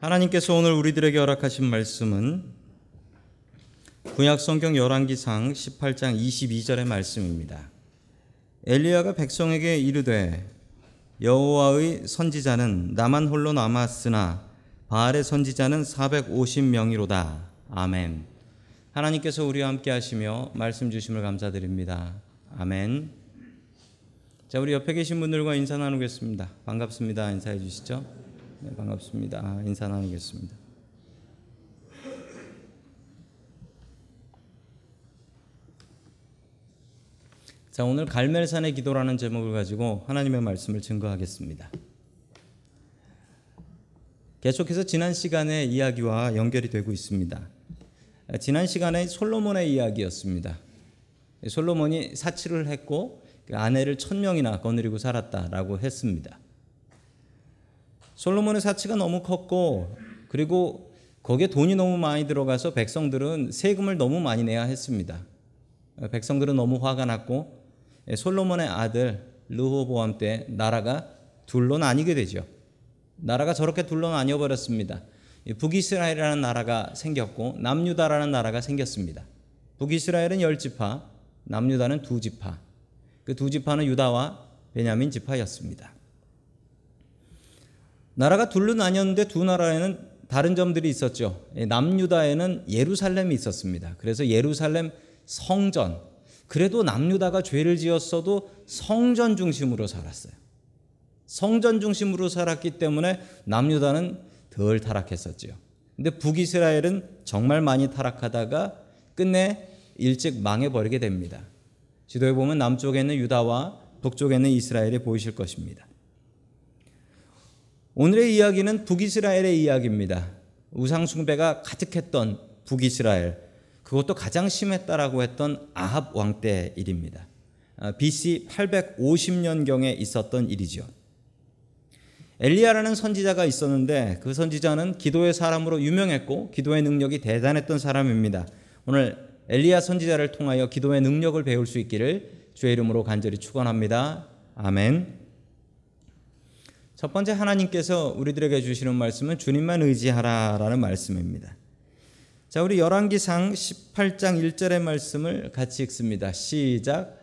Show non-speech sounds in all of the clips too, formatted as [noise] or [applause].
하나님께서 오늘 우리들에게 허락하신 말씀은 구약 성경 열왕기상 18장 22절의 말씀입니다. 엘리야가 백성에게 이르되 여호와의 선지자는 나만 홀로 남았으나 바알의 선지자는 450명이로다. 아멘. 하나님께서 우리와 함께 하시며 말씀 주심을 감사드립니다. 아멘. 자, 우리 옆에 계신 분들과 인사 나누겠습니다. 반갑습니다. 인사해 주시죠. 네, 반갑습니다. 인사 나누겠습니다. 자, 오늘 갈멜산의 기도라는 제목을 가지고 하나님의 말씀을 증거하겠습니다. 계속해서 지난 시간의 이야기와 연결이 되고 있습니다. 지난 시간에 솔로몬의 이야기였습니다. 솔로몬이 사치를 했고 그 아내를 천 명이나 거느리고 살았다라고 했습니다. 솔로몬의 사치가 너무 컸고 그리고 거기에 돈이 너무 많이 들어가서 백성들은 세금을 너무 많이 내야 했습니다. 백성들은 너무 화가 났고 솔로몬의 아들 르호보암 때 나라가 둘로 나뉘게 되죠. 나라가 저렇게 둘로 나뉘어 버렸습니다. 북이스라엘이라는 나라가 생겼고 남유다라는 나라가 생겼습니다. 북이스라엘은 열 지파, 남유다는 두 지파. 그 두 지파는 유다와 베냐민 지파였습니다. 나라가 둘로 나뉘었는데 두 나라에는 다른 점들이 있었죠. 남유다에는 예루살렘이 있었습니다. 그래서 예루살렘 성전. 그래도 남유다가 죄를 지었어도 성전 중심으로 살았어요. 성전 중심으로 살았기 때문에 남유다는 덜 타락했었죠. 근데 북이스라엘은 정말 많이 타락하다가 끝내 일찍 망해버리게 됩니다. 지도에 보면 남쪽에는 유다와 북쪽에는 이스라엘이 보이실 것입니다. 오늘의 이야기는 북이스라엘의 이야기입니다. 우상숭배가 가득했던 북이스라엘, 그것도 가장 심했다라고 했던 아합 왕 때 일입니다. BC 850년경에 있었던 일이죠. 엘리야라는 선지자가 있었는데 그 선지자는 기도의 사람으로 유명했고 기도의 능력이 대단했던 사람입니다. 오늘 엘리야 선지자를 통하여 기도의 능력을 배울 수 있기를 주의 이름으로 간절히 축원합니다. 아멘. 첫 번째 하나님께서 우리들에게 주시는 말씀은 주님만 의지하라라는 말씀입니다. 자, 우리 열왕기상 18장 1절의 말씀을 같이 읽습니다. 시작.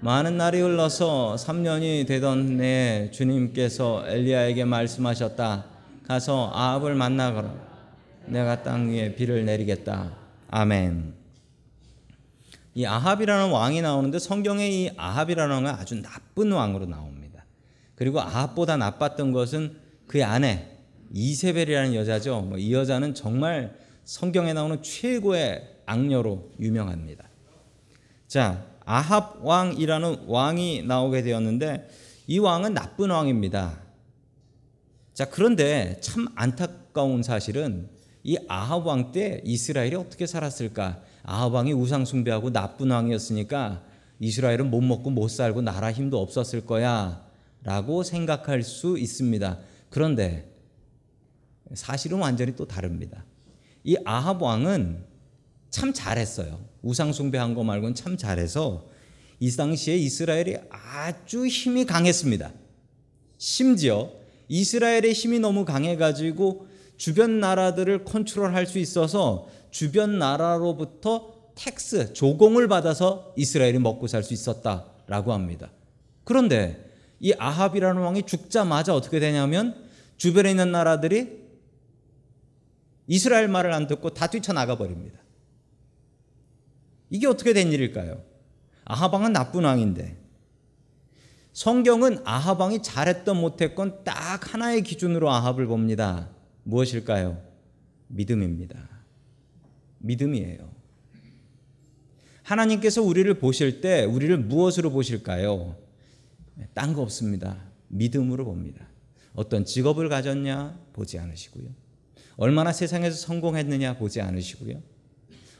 많은 날이 흘러서 3년이 되던 내 주님께서 엘리야에게 말씀하셨다. 가서 아합을 만나거라. 내가 땅 위에 비를 내리겠다. 아멘. 이 아합이라는 왕이 나오는데 성경에 이 아합이라는 왕은 아주 나쁜 왕으로 나옵니다. 그리고 아합보다 나빴던 것은 그의 아내 이세벨이라는 여자죠. 뭐 이 여자는 정말 성경에 나오는 최고의 악녀로 유명합니다. 자, 아합 왕이라는 왕이 나오게 되었는데 이 왕은 나쁜 왕입니다. 자, 그런데 참 안타까운 사실은 이 아합 왕 때 이스라엘이 어떻게 살았을까? 아합 왕이 우상 숭배하고 나쁜 왕이었으니까 이스라엘은 못 먹고 못 살고 나라 힘도 없었을 거야 라고 생각할 수 있습니다. 그런데 사실은 완전히 또 다릅니다. 이 아합 왕은 참 잘했어요. 우상 숭배한 거 말고는 참 잘해서 이 당시에 이스라엘이 아주 힘이 강했습니다. 심지어 이스라엘의 힘이 너무 강해 가지고 주변 나라들을 컨트롤할 수 있어서 주변 나라로부터 tax, 조공을 받아서 이스라엘이 먹고 살 수 있었다라고 합니다. 그런데 이 아합이라는 왕이 죽자마자 어떻게 되냐면 주변에 있는 나라들이 이스라엘 말을 안 듣고 다 뛰쳐나가 버립니다. 이게 어떻게 된 일일까요? 아하방은 나쁜 왕인데 성경은 아하방이 잘했던 못했건 딱 하나의 기준으로 아합을 봅니다. 무엇일까요? 믿음입니다. 믿음이에요. 하나님께서 우리를 보실 때 우리를 무엇으로 보실까요? 딴 거 없습니다. 믿음으로 봅니다. 어떤 직업을 가졌냐 보지 않으시고요. 얼마나 세상에서 성공했느냐 보지 않으시고요.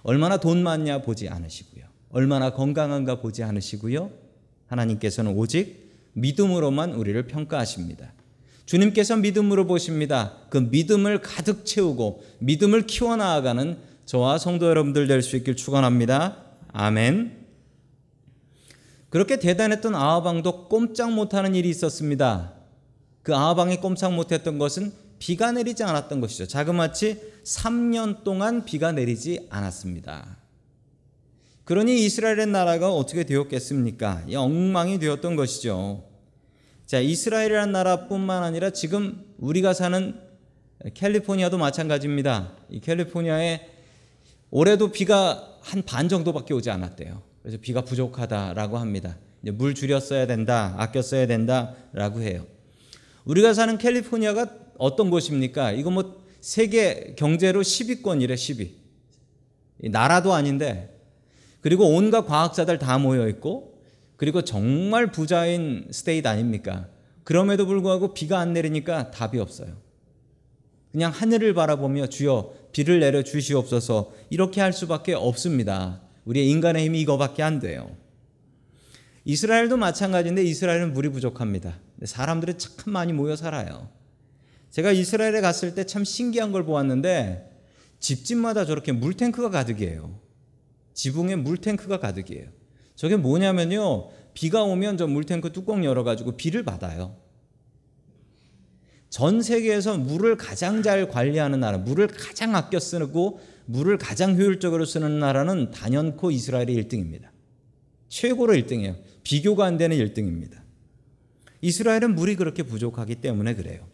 얼마나 돈 많냐 보지 않으시고요. 얼마나 건강한가 보지 않으시고요. 하나님께서는 오직 믿음으로만 우리를 평가하십니다. 주님께서 믿음으로 보십니다. 그 믿음을 가득 채우고 믿음을 키워나가는 저와 성도 여러분들 될 수 있길 축원합니다. 아멘. 그렇게 대단했던 아하방도 꼼짝 못하는 일이 있었습니다. 그 아하방이 꼼짝 못했던 것은 비가 내리지 않았던 것이죠. 자그마치 3년 동안 비가 내리지 않았습니다. 그러니 이스라엘의 나라가 어떻게 되었겠습니까? 엉망이 되었던 것이죠. 자, 이스라엘이라는 나라뿐만 아니라 지금 우리가 사는 캘리포니아도 마찬가지입니다. 이 캘리포니아에 올해도 비가 한 반 정도밖에 오지 않았대요. 그래서 비가 부족하다라고 합니다. 물 줄였어야 된다, 아껴 써야 된다라고 해요. 우리가 사는 캘리포니아가 어떤 곳입니까? 이거 뭐 세계 경제로 10위권이래 10위. 나라도 아닌데 그리고 온갖 과학자들 다 모여 있고 그리고 정말 부자인 state 아닙니까? 그럼에도 불구하고 비가 안 내리니까 답이 없어요. 그냥 하늘을 바라보며 주여 비를 내려 주시옵소서 이렇게 할 수밖에 없습니다. 우리의 인간의 힘이 이거밖에 안 돼요. 이스라엘도 마찬가지인데 이스라엘은 물이 부족합니다. 사람들이 참 많이 모여 살아요. 제가 이스라엘에 갔을 때 참 신기한 걸 보았는데 집집마다 저렇게 물탱크가 가득이에요. 지붕에 물탱크가 가득이에요. 저게 뭐냐면요. 비가 오면 저 물탱크 뚜껑 열어가지고 비를 받아요. 전 세계에서 물을 가장 잘 관리하는 나라, 물을 가장 아껴 쓰고 물을 가장 효율적으로 쓰는 나라는 단연코 이스라엘이 1등입니다. 최고로 1등이에요. 비교가 안 되는 1등입니다. 이스라엘은 물이 그렇게 부족하기 때문에 그래요.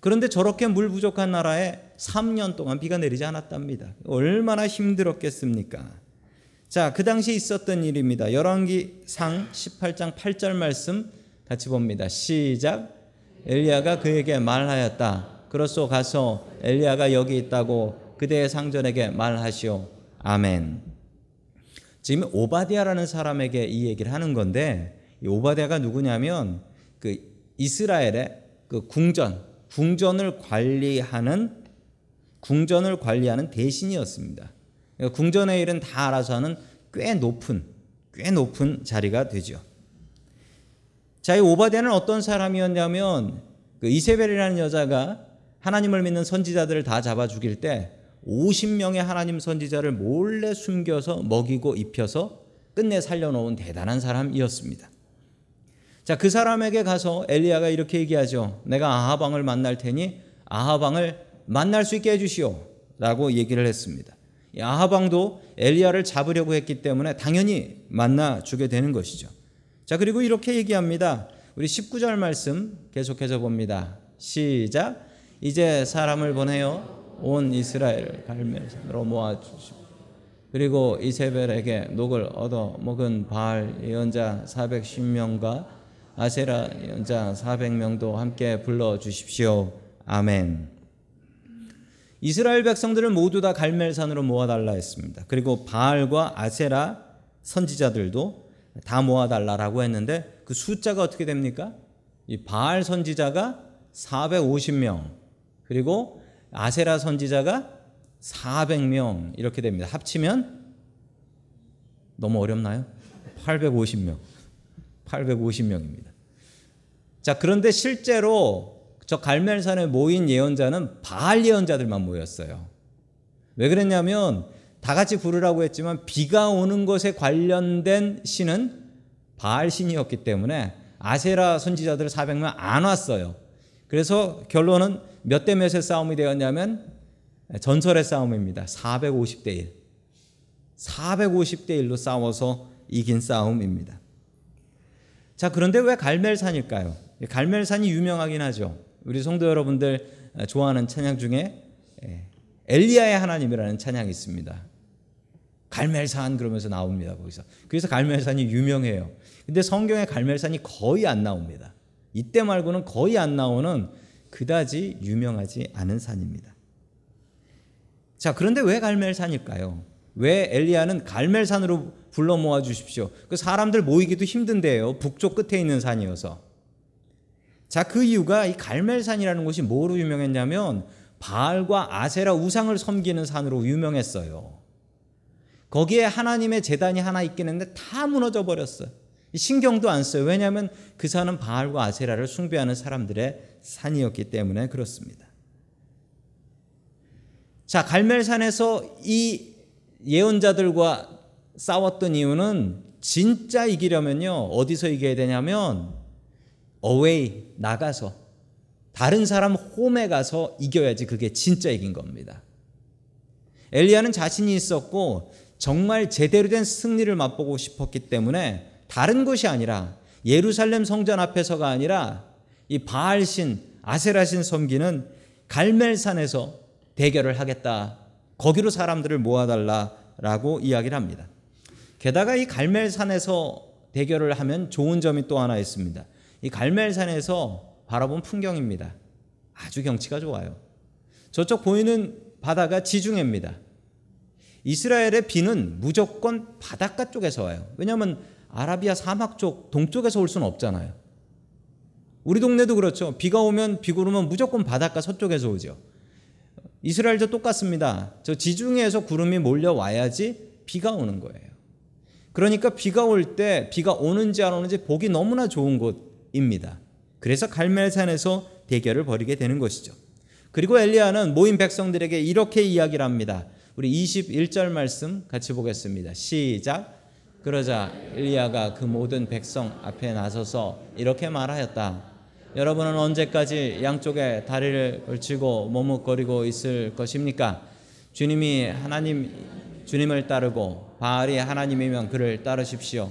그런데 저렇게 물 부족한 나라에 3년 동안 비가 내리지 않았답니다. 얼마나 힘들었겠습니까? 자, 그 당시 있었던 일입니다. 열왕기 상 18장 8절 말씀 같이 봅니다. 시작. 엘리야가 그에게 말하였다. 그렇소 가서 엘리야가 여기 있다고 그대의 상전에게 말하시오. 아멘. 지금 오바디아라는 사람에게 이 얘기를 하는 건데 이 오바디아가 누구냐면 그 이스라엘의 그 궁전 궁전을 관리하는 궁전을 관리하는 대신이었습니다. 그러니까 궁전의 일은 다 알아서 하는 꽤 높은 꽤 높은 자리가 되죠. 자, 이 오바데는 어떤 사람이었냐면 그 이세벨이라는 여자가 하나님을 믿는 선지자들을 다 잡아 죽일 때 50명의 하나님 선지자를 몰래 숨겨서 먹이고 입혀서 끝내 살려놓은 대단한 사람이었습니다. 자, 그 사람에게 가서 엘리야가 이렇게 얘기하죠. 내가 아하방을 만날 테니 아하방을 만날 수 있게 해주시오. 라고 얘기를 했습니다. 아하방도 엘리야를 잡으려고 했기 때문에 당연히 만나 주게 되는 것이죠. 자, 그리고 이렇게 얘기합니다. 우리 19절 말씀 계속해서 봅니다. 시작. 이제 사람을 보내어 온 이스라엘 갈멜산으로 모아 주시고 그리고 이세벨에게 녹을 얻어 먹은 바알 예언자 410명과 아세라 예언자 400명도 함께 불러 주십시오. 아멘. 이스라엘 백성들을 모두 다 갈멜산으로 모아달라 했습니다. 그리고 바알과 아세라 선지자들도 다 모아달라라고 했는데 그 숫자가 어떻게 됩니까? 이 바알 선지자가 450명 그리고 아세라 선지자가 400명 이렇게 됩니다. 합치면 너무 어렵나요? 850명. 850명입니다. 자, 그런데 실제로 저 갈멜산에 모인 예언자는 바알 예언자들만 모였어요. 왜 그랬냐면 다 같이 부르라고 했지만 비가 오는 것에 관련된 신은 바알 신이었기 때문에 아세라 선지자들 400명 안 왔어요. 그래서 결론은 몇 대 몇의 싸움이 되었냐면 전설의 싸움입니다. 450대 1. 450대 1로 싸워서 이긴 싸움입니다. 자, 그런데 왜 갈멜산일까요? 갈멜산이 유명하긴 하죠. 우리 성도 여러분들 좋아하는 찬양 중에 엘리야의 하나님이라는 찬양이 있습니다. 갈멜산 그러면서 나옵니다. 거기서. 그래서 갈멜산이 유명해요. 근데 성경에 갈멜산이 거의 안 나옵니다. 이때 말고는 거의 안 나오는 그다지 유명하지 않은 산입니다. 자, 그런데 왜 갈멜산일까요? 왜 엘리야는 갈멜산으로 불러 모아 주십시오. 그 사람들 모이기도 힘든데요. 북쪽 끝에 있는 산이어서. 자, 그 이유가 이 갈멜산이라는 곳이 뭐로 유명했냐면 바알과 아세라 우상을 섬기는 산으로 유명했어요. 거기에 하나님의 재단이 하나 있긴 했는데 다 무너져 버렸어요. 신경도 안 써요. 왜냐하면 그 산은 바알과 아세라를 숭배하는 사람들의 산이었기 때문에 그렇습니다. 자, 갈멜산에서 이 예언자들과 싸웠던 이유는 진짜 이기려면요. 어디서 이겨야 되냐면 어웨이 나가서 다른 사람 홈에 가서 이겨야지 그게 진짜 이긴 겁니다. 엘리야는 자신이 있었고 정말 제대로 된 승리를 맛보고 싶었기 때문에 다른 곳이 아니라 예루살렘 성전 앞에서가 아니라 이 바알신 아세라신 섬기는 갈멜산에서 대결을 하겠다. 거기로 사람들을 모아달라라고 이야기를 합니다. 게다가 이 갈멜산에서 대결을 하면 좋은 점이 또 하나 있습니다. 이 갈멜산에서 바라본 풍경입니다. 아주 경치가 좋아요. 저쪽 보이는 바다가 지중해입니다. 이스라엘의 비는 무조건 바닷가 쪽에서 와요. 왜냐하면 아라비아 사막 쪽 동쪽에서 올 수는 없잖아요. 우리 동네도 그렇죠. 비가 오면 비구름은 무조건 바닷가 서쪽에서 오죠. 이스라엘도 똑같습니다. 저 지중해에서 구름이 몰려와야지 비가 오는 거예요. 그러니까 비가 올 때 비가 오는지 안 오는지 보기 너무나 좋은 곳입니다. 그래서 갈멜산에서 대결을 벌이게 되는 것이죠. 그리고 엘리야는 모인 백성들에게 이렇게 이야기를 합니다. 우리 21절 말씀 같이 보겠습니다. 시작. 그러자 엘리야가 그 모든 백성 앞에 나서서 이렇게 말하였다. 여러분은 언제까지 양쪽에 다리를 걸치고 머뭇거리고 있을 것입니까? 주님이 하나님 주님을 따르고 바알이 하나님이면 그를 따르십시오.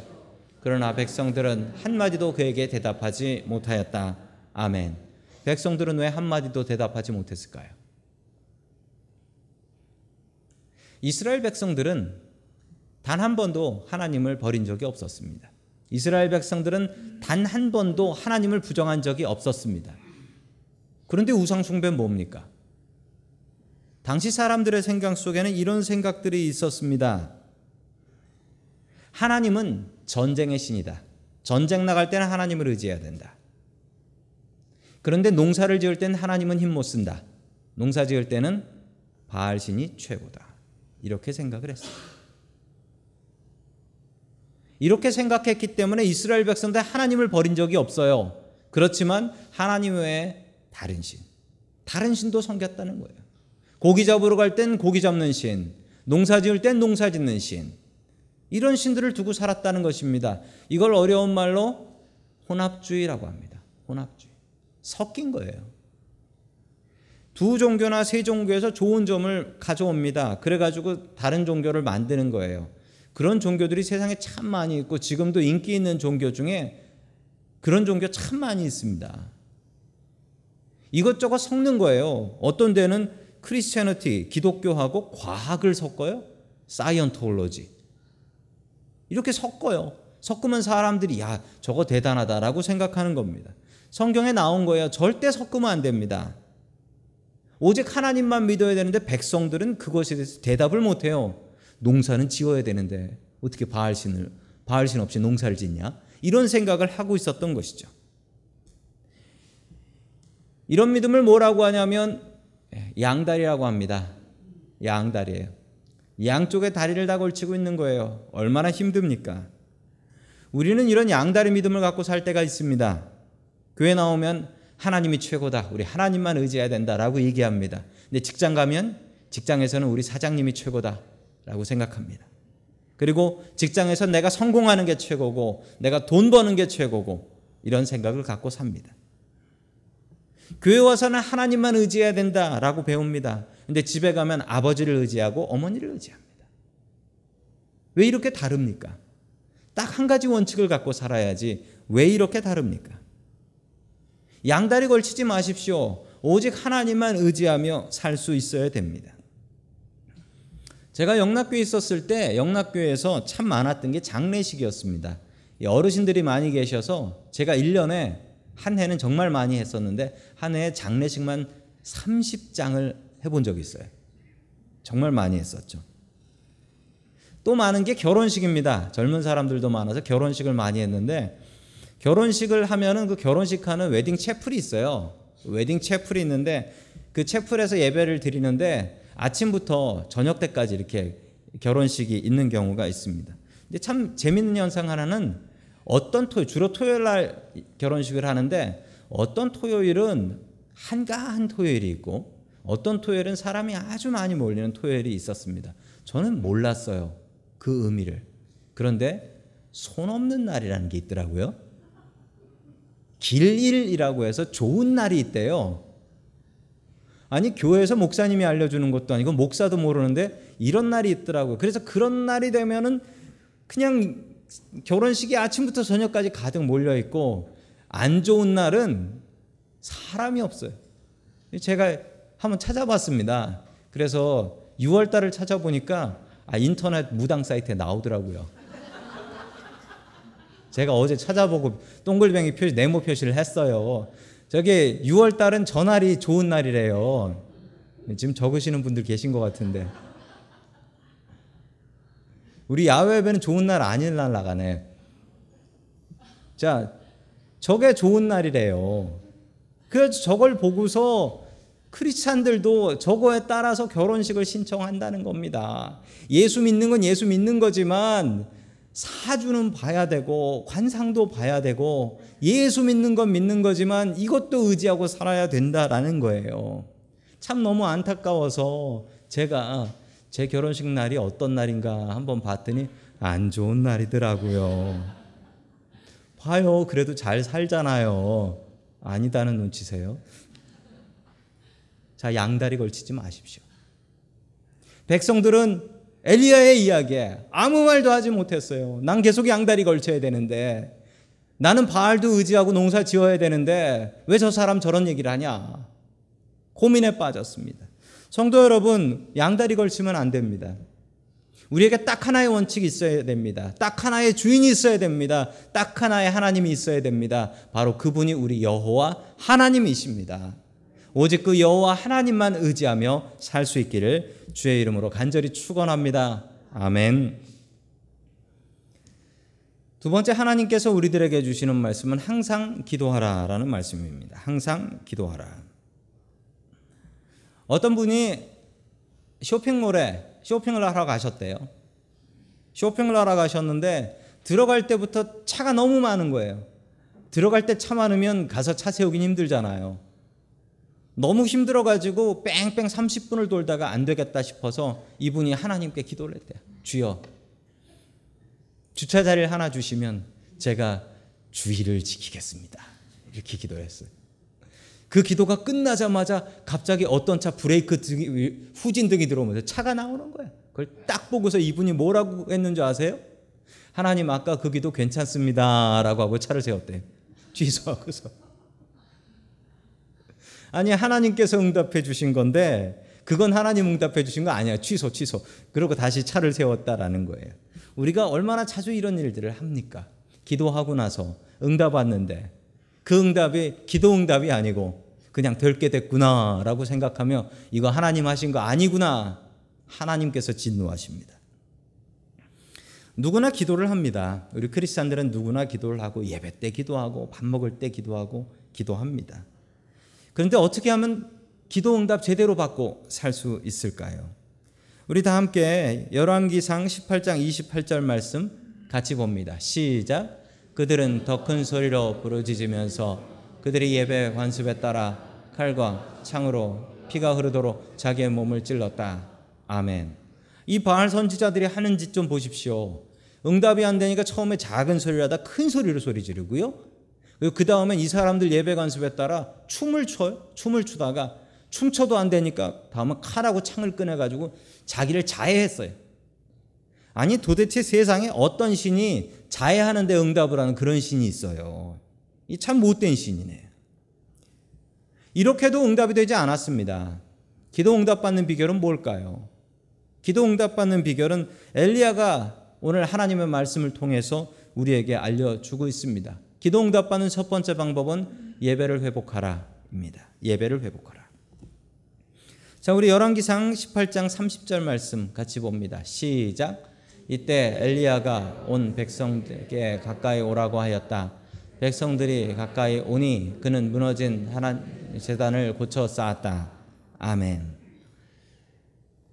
그러나 백성들은 한마디도 그에게 대답하지 못하였다. 아멘. 백성들은 왜 한마디도 대답하지 못했을까요? 이스라엘 백성들은 단 한 번도 하나님을 버린 적이 없었습니다. 이스라엘 백성들은 단 한 번도 하나님을 부정한 적이 없었습니다. 그런데 우상숭배는 뭡니까? 당시 사람들의 생각 속에는 이런 생각들이 있었습니다. 하나님은 전쟁의 신이다. 전쟁 나갈 때는 하나님을 의지해야 된다. 그런데 농사를 지을 때는 하나님은 힘 못 쓴다. 농사 지을 때는 바알 신이 최고다. 이렇게 생각을 했어요. 이렇게 생각했기 때문에 이스라엘 백성들 하나님을 버린 적이 없어요. 그렇지만 하나님 외에 다른 신, 다른 신도 섬겼다는 거예요. 고기 잡으러 갈 땐 고기 잡는 신, 농사 지을 땐 농사 짓는 신. 이런 신들을 두고 살았다는 것입니다. 이걸 어려운 말로 혼합주의라고 합니다. 혼합주의. 섞인 거예요. 두 종교나 세 종교에서 좋은 점을 가져옵니다. 그래가지고 다른 종교를 만드는 거예요. 그런 종교들이 세상에 참 많이 있고 지금도 인기 있는 종교 중에 그런 종교 참 많이 있습니다. 이것저것 섞는 거예요. 어떤 데는 크리스천티 기독교하고 과학을 섞어요. 사이언톨로지. 이렇게 섞어요. 섞으면 사람들이 야, 저거 대단하다라고 생각하는 겁니다. 성경에 나온 거예요. 절대 섞으면 안 됩니다. 오직 하나님만 믿어야 되는데 백성들은 그것에 대해서 대답을 못 해요. 농사는 지어야 되는데 어떻게 바알 신을 바알 신 없이 농사를 짓냐? 이런 생각을 하고 있었던 것이죠. 이런 믿음을 뭐라고 하냐면 양다리라고 합니다. 양다리예요. 양쪽에 다리를 다 걸치고 있는 거예요. 얼마나 힘듭니까? 우리는 이런 양다리 믿음을 갖고 살 때가 있습니다. 교회 나오면 하나님이 최고다. 우리 하나님만 의지해야 된다라고 얘기합니다. 근데 직장 가면 직장에서는 우리 사장님이 최고다 라고 생각합니다. 그리고 직장에서 내가 성공하는 게 최고고 내가 돈 버는 게 최고고 이런 생각을 갖고 삽니다. 교회 와서는 하나님만 의지해야 된다라고 배웁니다. 근데 집에 가면 아버지를 의지하고 어머니를 의지합니다. 왜 이렇게 다릅니까? 딱 한 가지 원칙을 갖고 살아야지 왜 이렇게 다릅니까? 양다리 걸치지 마십시오. 오직 하나님만 의지하며 살 수 있어야 됩니다. 제가 영락교에 있었을 때 영락교에서 참 많았던 게 장례식이었습니다. 어르신들이 많이 계셔서 제가 1년에 한 해는 정말 많이 했었는데 한 해에 장례식만 30장을 해본 적이 있어요. 정말 많이 했었죠. 또 많은 게 결혼식입니다. 젊은 사람들도 많아서 결혼식을 많이 했는데 결혼식을 하면은 그 결혼식 하는 웨딩 채플이 있어요. 웨딩 채플이 있는데 그 채플에서 예배를 드리는데 아침부터 저녁 때까지 이렇게 결혼식이 있는 경우가 있습니다. 근데 참 재밌는 현상 하나는 어떤 토요일, 주로 토요일 날 결혼식을 하는데 어떤 토요일은 한가한 토요일이 있고 어떤 토요일은 사람이 아주 많이 몰리는 토요일이 있었습니다. 저는 몰랐어요. 그 의미를. 그런데 손 없는 날이라는 게 있더라고요. 길일이라고 해서 좋은 날이 있대요. 아니 교회에서 목사님이 알려주는 것도 아니고 목사도 모르는데 이런 날이 있더라고요. 그래서 그런 날이 되면은 그냥 결혼식이 아침부터 저녁까지 가득 몰려 있고 안 좋은 날은 사람이 없어요. 제가 한번 찾아봤습니다. 그래서 6월 달을 찾아보니까 아, 인터넷 무당 사이트에 나오더라고요. 제가 어제 찾아보고 동글뱅이 표시 네모 표시를 했어요. 저기 6월 달은 전날이 좋은 날이래요. 지금 적으시는 분들 계신 것 같은데. 우리 야외 예배는 좋은 날 아닌 날 나가네. 자, 저게 좋은 날이래요. 그래서 저걸 보고서 크리스찬들도 저거에 따라서 결혼식을 신청한다는 겁니다. 예수 믿는 건 예수 믿는 거지만 사주는 봐야 되고 관상도 봐야 되고 예수 믿는 건 믿는 거지만 이것도 의지하고 살아야 된다라는 거예요. 참 너무 안타까워서 제가 제 결혼식 날이 어떤 날인가 한번 봤더니 안 좋은 날이더라고요. 봐요. 그래도 잘 살잖아요. 아니다는 눈치세요. 자, 양다리 걸치지 마십시오. 백성들은 엘리야의 이야기에 아무 말도 하지 못했어요. 난 계속 양다리 걸쳐야 되는데 나는 바알도 의지하고 농사 지어야 되는데 왜 저 사람 저런 얘기를 하냐? 고민에 빠졌습니다. 성도 여러분, 양다리 걸치면 안 됩니다. 우리에게 딱 하나의 원칙이 있어야 됩니다. 딱 하나의 주인이 있어야 됩니다. 딱 하나의 하나님이 있어야 됩니다. 바로 그분이 우리 여호와 하나님이십니다. 오직 그 여호와 하나님만 의지하며 살 수 있기를 주의 이름으로 간절히 축원합니다. 아멘. 두 번째 하나님께서 우리들에게 주시는 말씀은 항상 기도하라라는 말씀입니다. 항상 기도하라. 어떤 분이 쇼핑몰에 쇼핑을 하러 가셨대요. 쇼핑을 하러 가셨는데 들어갈 때부터 차가 너무 많은 거예요. 들어갈 때 차 많으면 가서 차 세우긴 힘들잖아요. 너무 힘들어가지고 뺑뺑 30분을 돌다가 안 되겠다 싶어서 이분이 하나님께 기도를 했대요. 주여, 주차 자리를 하나 주시면 제가 주의를 지키겠습니다. 이렇게 기도했어요. 그 기도가 끝나자마자 갑자기 어떤 차 브레이크 등이 후진 등이 들어오면서 차가 나오는 거예요. 그걸 딱 보고서 이분이 뭐라고 했는지 아세요? 하나님 아까 그 기도 괜찮습니다라고 하고 차를 세웠대요. 취소하고서. 아니 하나님께서 응답해 주신 건데 그건 하나님 응답해 주신 거 아니야. 취소 취소. 그러고 다시 차를 세웠다라는 거예요. 우리가 얼마나 자주 이런 일들을 합니까? 기도하고 나서 응답 왔는데 그 응답이 기도 응답이 아니고 그냥 될게 됐구나라고 생각하며 이거 하나님 하신 거 아니구나. 하나님께서 진노하십니다. 누구나 기도를 합니다. 우리 크리스찬들은 누구나 기도를 하고 예배 때 기도하고 밥 먹을 때 기도하고 기도합니다. 그런데 어떻게 하면 기도 응답 제대로 받고 살 수 있을까요? 우리 다 함께 열왕기상 18장 28절 말씀 같이 봅니다. 시작. 그들은 더 큰 소리로 부르짖으면서 그들이 예배 관습에 따라 칼과 창으로 피가 흐르도록 자기의 몸을 찔렀다. 아멘. 이 바알 선지자들이 하는 짓 좀 보십시오. 응답이 안 되니까 처음에 작은 소리를 하다 큰 소리로 소리 지르고요. 그 다음에 이 사람들 예배 관습에 따라 춤을 춰요. 춤을 추다가 춤춰도 안 되니까 다음은 칼하고 창을 꺼내가지고 자기를 자해했어요. 아니 도대체 세상에 어떤 신이 자해하는데 응답을 하는 그런 신이 있어요. 이 참 못된 신이네. 이렇게도 응답이 되지 않았습니다. 기도 응답 받는 비결은 뭘까요? 기도 응답 받는 비결은 엘리야가 오늘 하나님의 말씀을 통해서 우리에게 알려주고 있습니다. 기도 응답 받는 첫 번째 방법은 예배를 회복하라입니다. 예배를 회복하라. 자, 우리 열왕기상 18장 30절 말씀 같이 봅니다. 시작. 이때 엘리야가 온 백성에게 가까이 오라고 하였다. 백성들이 가까이 오니 그는 무너진 하나 재단을 고쳐 쌓았다. 아멘.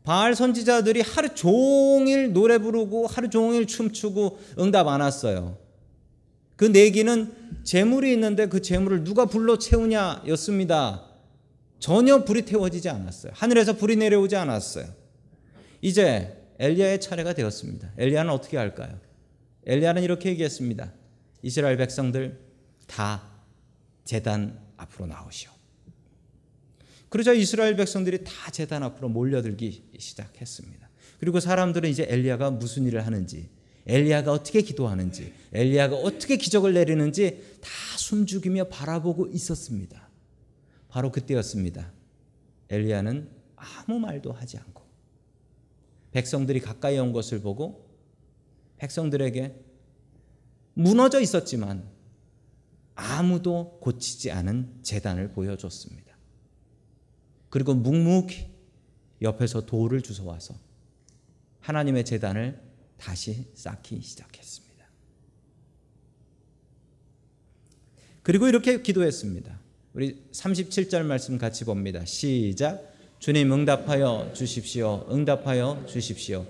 바알 선지자들이 하루 종일 노래 부르고 하루 종일 춤추고 응답 안 왔어요. 그 내기는 재물이 있는데 그 재물을 누가 불러 채우냐였습니다. 전혀 불이 태워지지 않았어요. 하늘에서 불이 내려오지 않았어요. 이제 엘리야의 차례가 되었습니다. 엘리야는 어떻게 할까요? 엘리야는 이렇게 얘기했습니다. 이스라엘 백성들 다 재단 앞으로 나오시오. 그러자 이스라엘 백성들이 다 재단 앞으로 몰려들기 시작했습니다. 그리고 사람들은 이제 엘리야가 무슨 일을 하는지, 엘리야가 어떻게 기도하는지, 엘리야가 어떻게 기적을 내리는지 다 숨죽이며 바라보고 있었습니다. 바로 그때였습니다. 엘리야는 아무 말도 하지 않고 백성들이 가까이 온 것을 보고 백성들에게 무너져 있었지만 아무도 고치지 않은 재단을 보여줬습니다. 그리고 묵묵히 옆에서 돌을 주워와서 하나님의 재단을 다시 쌓기 시작했습니다. 그리고 이렇게 기도했습니다. 우리 37절 말씀 같이 봅니다. 시작. 주님 응답하여 주십시오. 응답하여 주십시오.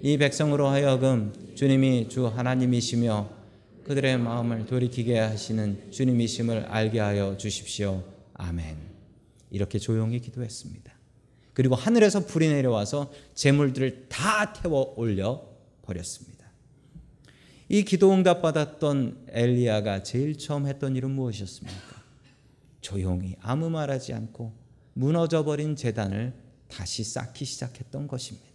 이 백성으로 하여금 주님이 주 하나님이시며 그들의 마음을 돌이키게 하시는 주님이심을 알게 하여 주십시오. 아멘. 이렇게 조용히 기도했습니다. 그리고 하늘에서 불이 내려와서 재물들을 다 태워 올려 버렸습니다. 이 기도 응답 받았던 엘리야가 제일 처음 했던 일은 무엇이었습니까? 조용히 아무 말하지 않고 무너져 버린 재단을 다시 쌓기 시작했던 것입니다.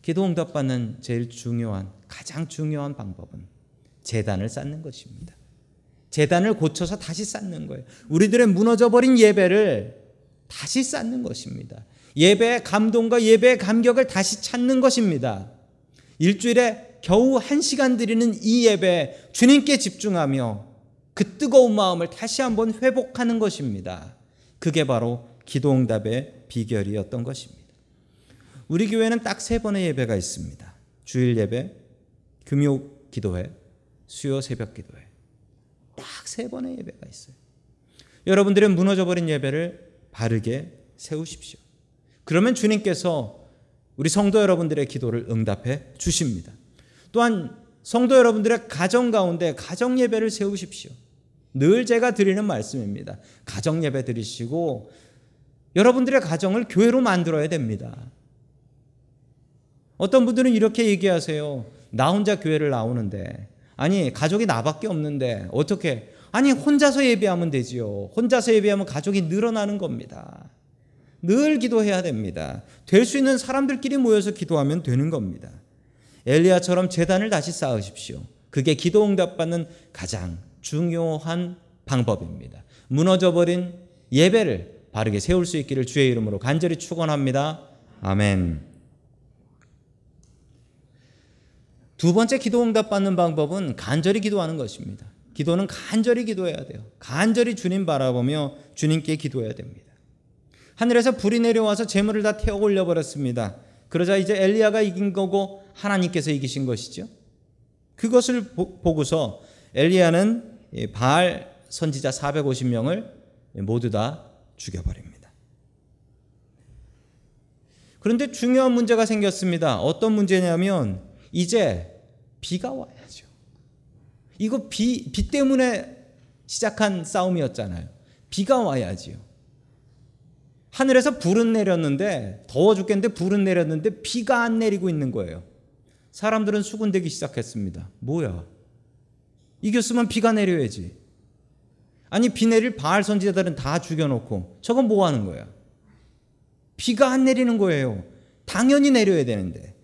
기도 응답 받는 제일 중요한 가장 중요한 방법은 재단을 쌓는 것입니다. 재단을 고쳐서 다시 쌓는 거예요. 우리들의 무너져 버린 예배를 다시 쌓는 것입니다. 예배의 감동과 예배의 감격을 다시 찾는 것입니다. 일주일에 겨우 한 시간 드리는 이 예배 주님께 집중하며 그 뜨거운 마음을 다시 한번 회복하는 것입니다. 그게 바로 기도 응답의 비결이었던 것입니다. 우리 교회는 딱 세 번의 예배가 있습니다. 주일 예배, 금요 기도회, 수요 새벽 기도회. 딱 세 번의 예배가 있어요. 여러분들은 무너져버린 예배를 바르게 세우십시오. 그러면 주님께서 우리 성도 여러분들의 기도를 응답해 주십니다. 또한 성도 여러분들의 가정 가운데 가정 예배를 세우십시오. 늘 제가 드리는 말씀입니다. 가정 예배 드리시고 여러분들의 가정을 교회로 만들어야 됩니다. 어떤 분들은 이렇게 얘기하세요. 나 혼자 교회를 나오는데 아니 가족이 나밖에 없는데 어떻게 아니 혼자서 예배하면 되지요. 혼자서 예배하면 가족이 늘어나는 겁니다. 늘 기도해야 됩니다. 될 수 있는 사람들끼리 모여서 기도하면 되는 겁니다. 엘리야처럼 재단을 다시 쌓으십시오. 그게 기도 응답받는 가장 중요한 방법입니다. 무너져 버린 예배를 바르게 세울 수 있기를 주의 이름으로 간절히 축원합니다. 아멘. 두 번째 기도 응답 받는 방법은 간절히 기도하는 것입니다. 기도는 간절히 기도해야 돼요. 간절히 주님 바라보며 주님께 기도해야 됩니다. 하늘에서 불이 내려와서 재물을 다 태워 올려 버렸습니다. 그러자 이제 엘리야가 이긴 거고 하나님께서 이기신 것이죠. 그것을 보고서 엘리야는 바알 선지자 450명을 모두 다 죽여버립니다. 그런데 중요한 문제가 생겼습니다. 어떤 문제냐면 이제 비가 와야죠. 이거 비, 비 때문에 시작한 싸움이었잖아요. 비가 와야지요. 하늘에서 불은 내렸는데 더워 죽겠는데 불은 내렸는데 비가 안 내리고 있는 거예요. 사람들은 수군대기 시작했습니다. 뭐야? 이겼으면 비가 내려야지. 아니 비 내릴 바알 선지자들은 다 죽여놓고 저건 뭐 하는 거야? 비가 안 내리는 거예요. 당연히 내려야 되는데.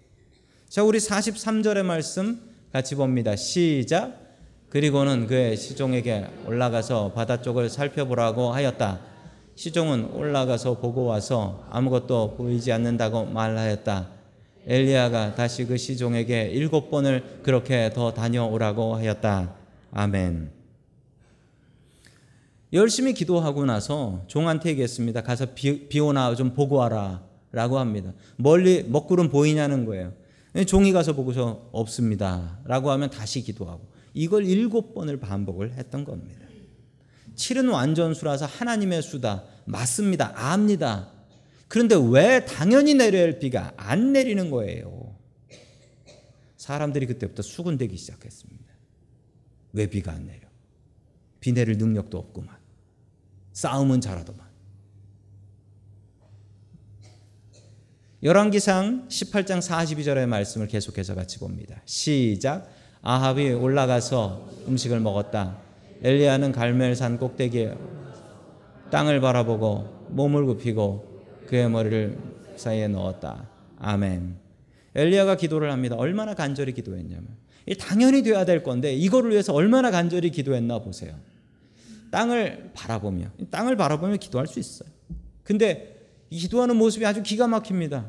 자 우리 43절의 말씀 같이 봅니다. 시작. 그리고는 그의 시종에게 올라가서 바다 쪽을 살펴보라고 하였다. 시종은 올라가서 보고 와서 아무것도 보이지 않는다고 말하였다. 엘리야가 다시 그 시종에게 일곱 번을 그렇게 더 다녀오라고 하였다. 아멘. 열심히 기도하고 나서 종한테 얘기했습니다. 가서 비, 비 오나 좀 보고 와라. 라고 합니다. 멀리 먹구름 보이냐는 거예요. 종이 가서 보고서 없습니다. 라고 하면 다시 기도하고. 이걸 일곱 번을 반복을 했던 겁니다. 7은 완전수라서 하나님의 수다. 맞습니다. 압니다. 그런데 왜 당연히 내려야 할 비가 안 내리는 거예요? 사람들이 그때부터 수군대기 시작했습니다. 왜 비가 안 내려? 비 내릴 능력도 없구만. 싸움은 잘하더만. 열왕기상 18장 42절의 말씀을 계속해서 같이 봅니다. 시작. 아합이 올라가서 음식을 먹었다. 엘리야는 갈멜산 꼭대기에 땅을 바라보고 몸을 굽히고 그의 머리를 사이에 넣었다. 아멘. 엘리야가 기도를 합니다. 얼마나 간절히 기도했냐면 당연히 돼야 될 건데 이거를 위해서 얼마나 간절히 기도했나 보세요. 땅을 바라보며 땅을 바라보며 기도할 수 있어요. 근데 기도하는 모습이 아주 기가 막힙니다.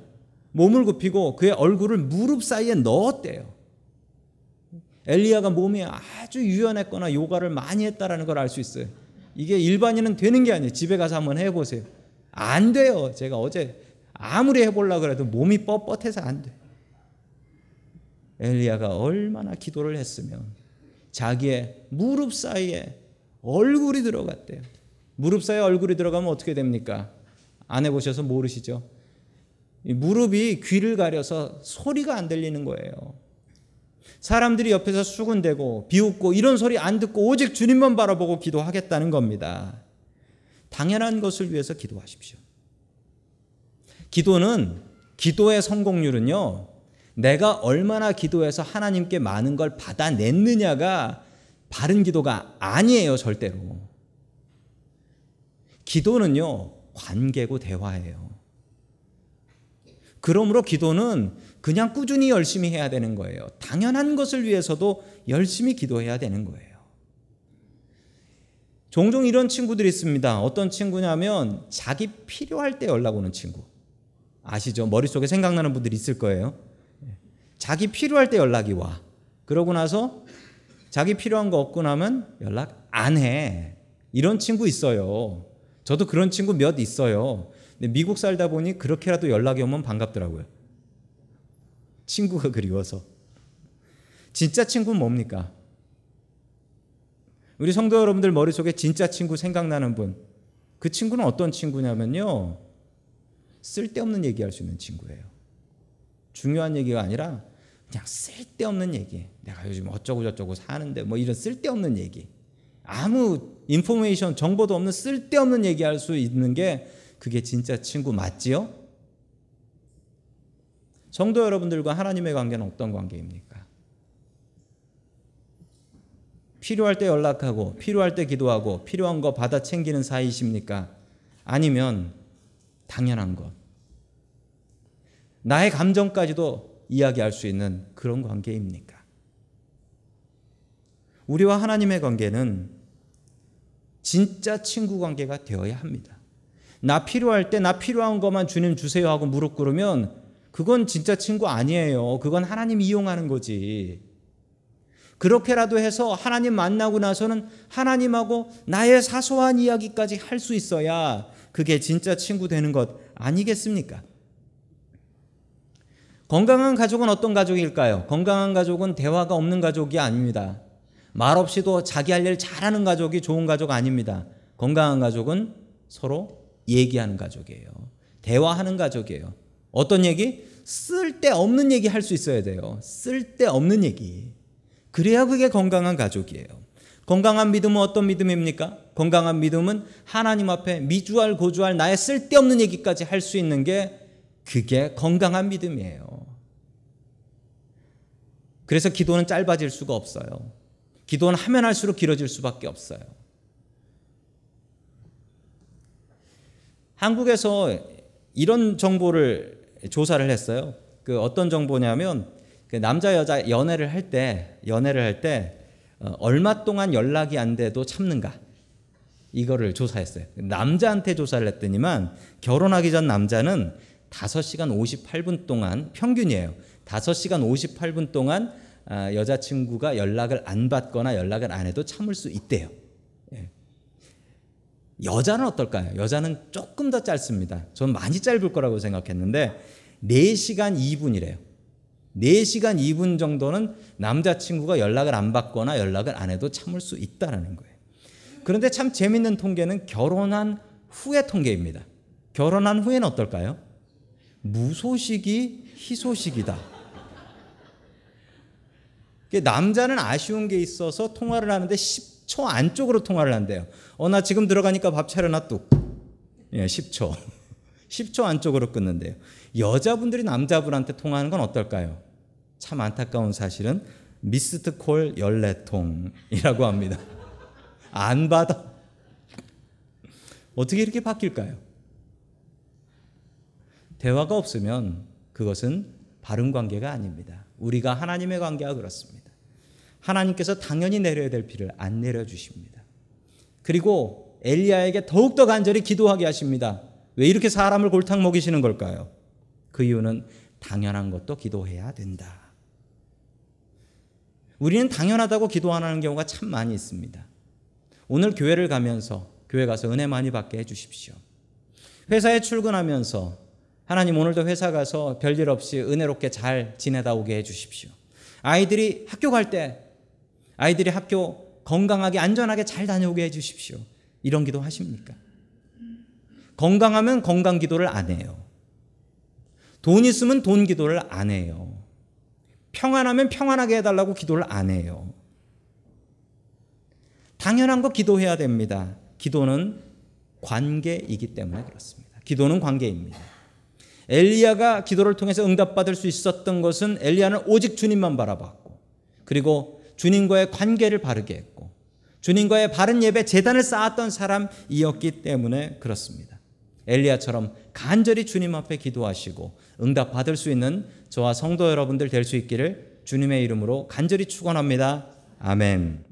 몸을 굽히고 그의 얼굴을 무릎 사이에 넣었대요. 엘리야가 몸이 아주 유연했거나 요가를 많이 했다라는 걸 알 수 있어요. 이게 일반인은 되는 게 아니에요. 집에 가서 한번 해보세요. 안 돼요. 제가 어제 아무리 해보려 그래도 몸이 뻣뻣해서 안 돼. 엘리야가 얼마나 기도를 했으면 자기의 무릎 사이에 얼굴이 들어갔대요. 무릎 사이에 얼굴이 들어가면 어떻게 됩니까? 안 해보셔서 모르시죠? 무릎이 귀를 가려서 소리가 안 들리는 거예요. 사람들이 옆에서 수군대고 비웃고 이런 소리 안 듣고 오직 주님만 바라보고 기도하겠다는 겁니다. 당연한 것을 위해서 기도하십시오. 기도는 기도의 성공률은요. 내가 얼마나 기도해서 하나님께 많은 걸 받아냈느냐가 바른 기도가 아니에요, 절대로. 기도는요, 관계고 대화예요. 그러므로 기도는 그냥 꾸준히 열심히 해야 되는 거예요. 당연한 것을 위해서도 열심히 기도해야 되는 거예요. 종종 이런 친구들이 있습니다. 어떤 친구냐면 자기 필요할 때 연락 오는 친구. 아시죠? 머릿속에 생각나는 분들이 있을 거예요. 자기 필요할 때 연락이 와. 그러고 나서 자기 필요한 거 없고 나면 연락 안 해. 이런 친구 있어요. 저도 그런 친구 몇 있어요. 근데 미국 살다 보니 그렇게라도 연락이 오면 반갑더라고요. 친구가 [laughs] 그리워서. 진짜 친구는 뭡니까? 우리 성도 여러분들 머릿속에 진짜 친구 생각나는 분. 그 친구는 어떤 친구냐면요. 쓸데없는 얘기할 수 있는 친구예요. 중요한 얘기가 아니라 그냥 쓸데없는 얘기. 내가 요즘 어쩌고 저쩌고 사는데 뭐 이런 쓸데없는 얘기. 아무 인포메이션 정보도 없는 쓸데없는 얘기할 수 있는 게 그게 진짜 친구 맞지요? 성도 여러분들과 하나님의 관계는 어떤 관계입니까? 필요할 때 연락하고 필요할 때 기도하고 필요한 거 받아 챙기는 사이십니까? 아니면 당연한 것. 나의 감정까지도 이야기할 수 있는 그런 관계입니까? 우리와 하나님의 관계는 진짜 친구 관계가 되어야 합니다. 나 필요할 때 나 필요한 것만 주님 주세요 하고 무릎 꿇으면 그건 진짜 친구 아니에요. 그건 하나님 이용하는 거지. 그렇게라도 해서 하나님 만나고 나서는 하나님하고 나의 사소한 이야기까지 할 수 있어야 그게 진짜 친구 되는 것 아니겠습니까? 건강한 가족은 어떤 가족일까요? 건강한 가족은 대화가 없는 가족이 아닙니다. 말 없이도 자기 할 일 잘하는 가족이 좋은 가족 아닙니다. 건강한 가족은 서로 얘기하는 가족이에요. 대화하는 가족이에요. 어떤 얘기? 쓸데없는 얘기 할 수 있어야 돼요. 쓸데없는 얘기. 그래야 그게 건강한 가족이에요. 건강한 믿음은 어떤 믿음입니까? 건강한 믿음은 하나님 앞에 미주알 고주알 나의 쓸데없는 얘기까지 할 수 있는 게 그게 건강한 믿음이에요. 그래서 기도는 짧아질 수가 없어요. 기도는 하면 할수록 길어질 수밖에 없어요. 한국에서 이런 정보를 조사를 했어요. 그 어떤 정보냐면 그 남자 여자 연애를 할 때 연애를 할때 어, 얼마 동안 연락이 안 돼도 참는가 이거를 조사했어요. 남자한테 조사를 했더니만 결혼하기 전 남자는 5시간 58분 동안 평균이에요. 5시간 58분 동안 아, 여자친구가 연락을 안 받거나 연락을 안 해도 참을 수 있대요. 예. 여자는 어떨까요? 여자는 조금 더 짧습니다. 저는 많이 짧을 거라고 생각했는데 4시간 2분이래요. 4시간 2분 정도는 남자친구가 연락을 안 받거나 연락을 안 해도 참을 수 있다라는 거예요. 그런데 참 재밌는 통계는 결혼한 후의 통계입니다. 결혼한 후에는 어떨까요? 무소식이 희소식이다. 남자는 아쉬운 게 있어서 통화를 하는데 10초 안쪽으로 통화를 한대요. 어, 나 지금 들어가니까 밥 차려놔 뚝. 예, 10초. 10초 [laughs] 안쪽으로 끊는데요. 여자분들이 남자분한테 통화하는 건 어떨까요? 참 안타까운 사실은 미스드 콜 14통이라고 합니다. 안 받아. 어떻게 이렇게 바뀔까요? 대화가 없으면 그것은 바른 관계가 아닙니다. 우리가 하나님의 관계가 그렇습니다. 하나님께서 당연히 내려야 될 비를 안 내려 주십니다. 그리고 엘리야에게 더욱더 간절히 기도하게 하십니다. 왜 이렇게 사람을 골탕 먹이시는 걸까요? 그 이유는 당연한 것도 기도해야 된다. 우리는 당연하다고 기도 안 하는 경우가 참 많이 있습니다. 오늘 교회를 가면서 교회 가서 은혜 많이 받게 해 주십시오. 회사에 출근하면서 하나님 오늘도 회사 가서 별일 없이 은혜롭게 잘 지내다 오게 해 주십시오. 아이들이 학교 갈 때 아이들이 학교 건강하게 안전하게 잘 다녀오게 해 주십시오. 이런 기도 하십니까? 건강하면 건강 기도를 안 해요. 돈 있으면 돈 기도를 안 해요. 평안하면 평안하게 해달라고 기도를 안 해요. 당연한 거 기도해야 됩니다. 기도는 관계이기 때문에 그렇습니다. 기도는 관계입니다. 엘리야가 기도를 통해서 응답받을 수 있었던 것은 엘리야는 오직 주님만 바라봤고 그리고 주님과의 관계를 바르게 했고 주님과의 바른 예배 재단을 쌓았던 사람이었기 때문에 그렇습니다. 엘리야처럼 간절히 주님 앞에 기도하시고 응답 받을 수 있는 저와 성도 여러분들 될 수 있기를 주님의 이름으로 간절히 축원합니다. 아멘.